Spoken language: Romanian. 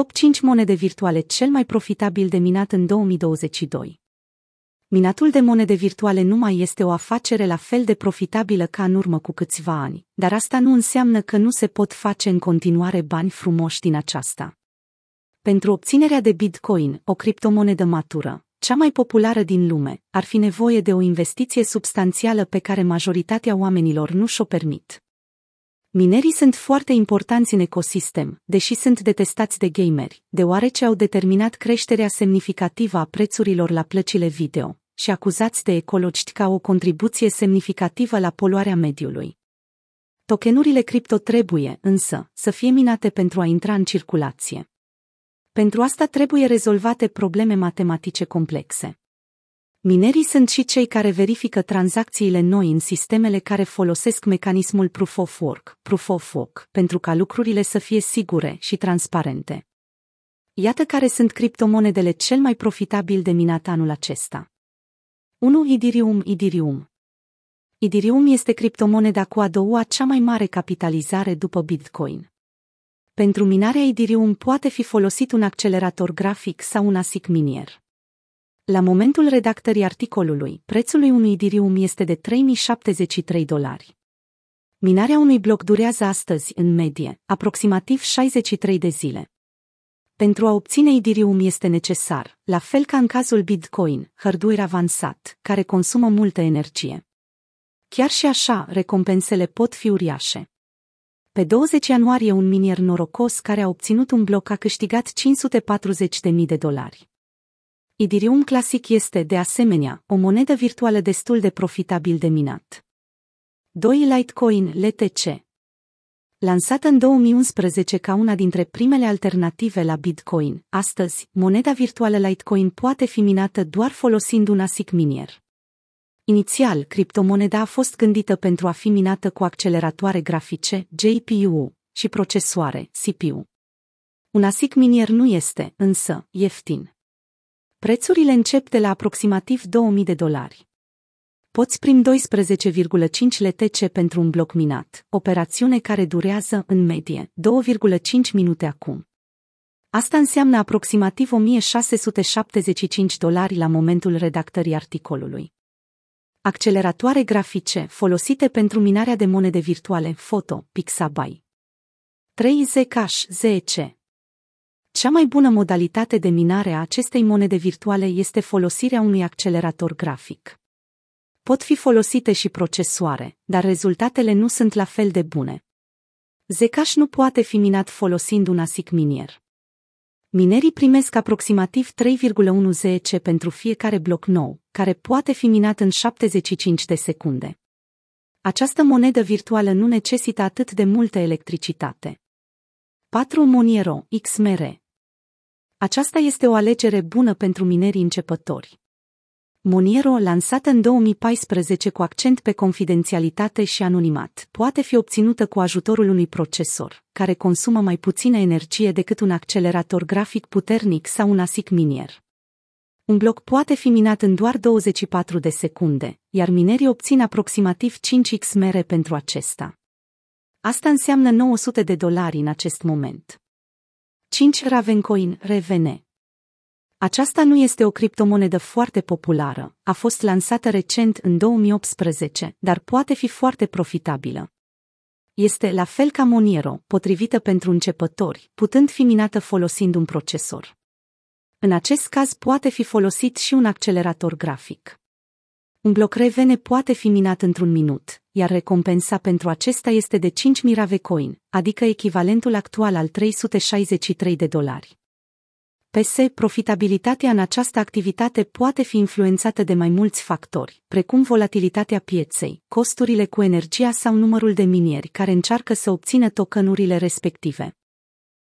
Top 5 monede virtuale cel mai profitabil de minat în 2022. Minatul de monede virtuale nu mai este o afacere la fel de profitabilă ca în urmă cu câțiva ani, dar asta nu înseamnă că nu se pot face în continuare bani frumoși din aceasta. Pentru obținerea de Bitcoin, o criptomonedă matură, cea mai populară din lume, ar fi nevoie de o investiție substanțială pe care majoritatea oamenilor nu și-o permit. Minerii sunt foarte importanți în ecosistem, deși sunt detestați de gameri, deoarece au determinat creșterea semnificativă a prețurilor la plăcile video și acuzați de ecologiști ca o contribuție semnificativă la poluarea mediului. Tokenurile cripto trebuie, însă, să fie minate pentru a intra în circulație. Pentru asta trebuie rezolvate probleme matematice complexe. Minerii sunt și cei care verifică tranzacțiile noi în sistemele care folosesc mecanismul Proof of Work, Proof of Work, pentru ca lucrurile să fie sigure și transparente. Iată care sunt criptomonedele cel mai profitabil de minat anul acesta. 1. Idirium Idirium Idirium este criptomoneda cu a doua cea mai mare capitalizare după Bitcoin. Pentru minarea Idirium poate fi folosit un accelerator grafic sau un ASIC minier. La momentul redactării articolului, prețul unui Idirium este de 3073 dolari. Minarea unui bloc durează astăzi, în medie, aproximativ 63 de zile. Pentru a obține Idirium este necesar, la fel ca în cazul Bitcoin, hardware avansat, care consumă multă energie. Chiar și așa, recompensele pot fi uriașe. Pe 20 ianuarie un minier norocos care a obținut un bloc a câștigat 540.000 de dolari. Idirium clasic este, de asemenea, o monedă virtuală destul de profitabil de minat. 2. Litecoin LTC Lansată în 2011 ca una dintre primele alternative la Bitcoin, astăzi, moneda virtuală Litecoin poate fi minată doar folosind un ASIC minier. Inițial, criptomoneda a fost gândită pentru a fi minată cu acceleratoare grafice, GPU, și procesoare, CPU. Un ASIC minier nu este, însă, ieftin. Prețurile încep de la aproximativ 2000 de dolari. Poți prim 12,5 LTC pentru un bloc minat, operațiune care durează, în medie, 2,5 minute acum. Asta înseamnă aproximativ 1675 dolari la momentul redactării articolului. Acceleratoare grafice folosite pentru minarea de monede virtuale, foto, Pixabay. 3 Zcash, ZC, cea mai bună modalitate de minare a acestei monede virtuale este folosirea unui accelerator grafic. Pot fi folosite și procesoare, dar rezultatele nu sunt la fel de bune. Zcash nu poate fi minat folosind un ASIC minier. Minerii primesc aproximativ 3,1 ZC pentru fiecare bloc nou, care poate fi minat în 75 de secunde. Această monedă virtuală nu necesită atât de multă electricitate. 4 Moniero XMR aceasta este o alegere bună pentru minerii începători. Moniero, lansată în 2014 cu accent pe confidențialitate și anonimat, poate fi obținută cu ajutorul unui procesor, care consumă mai puțină energie decât un accelerator grafic puternic sau un ASIC minier. Un bloc poate fi minat în doar 24 de secunde, iar minerii obțin aproximativ 5x mere pentru acesta. Asta înseamnă 900 de dolari în acest moment. 5 Ravencoin, Revene. Aceasta nu este o criptomonedă foarte populară, a fost lansată recent în 2018, dar poate fi foarte profitabilă. Este la fel ca Moniero, potrivită pentru începători, putând fi minată folosind un procesor. În acest caz poate fi folosit și un accelerator grafic. Un bloc revene poate fi minat într-un minut, iar recompensa pentru acesta este de 5 mirave coin, adică echivalentul actual al 363 de dolari. PS, profitabilitatea în această activitate poate fi influențată de mai mulți factori, precum volatilitatea pieței, costurile cu energia sau numărul de minieri care încearcă să obțină tokenurile respective.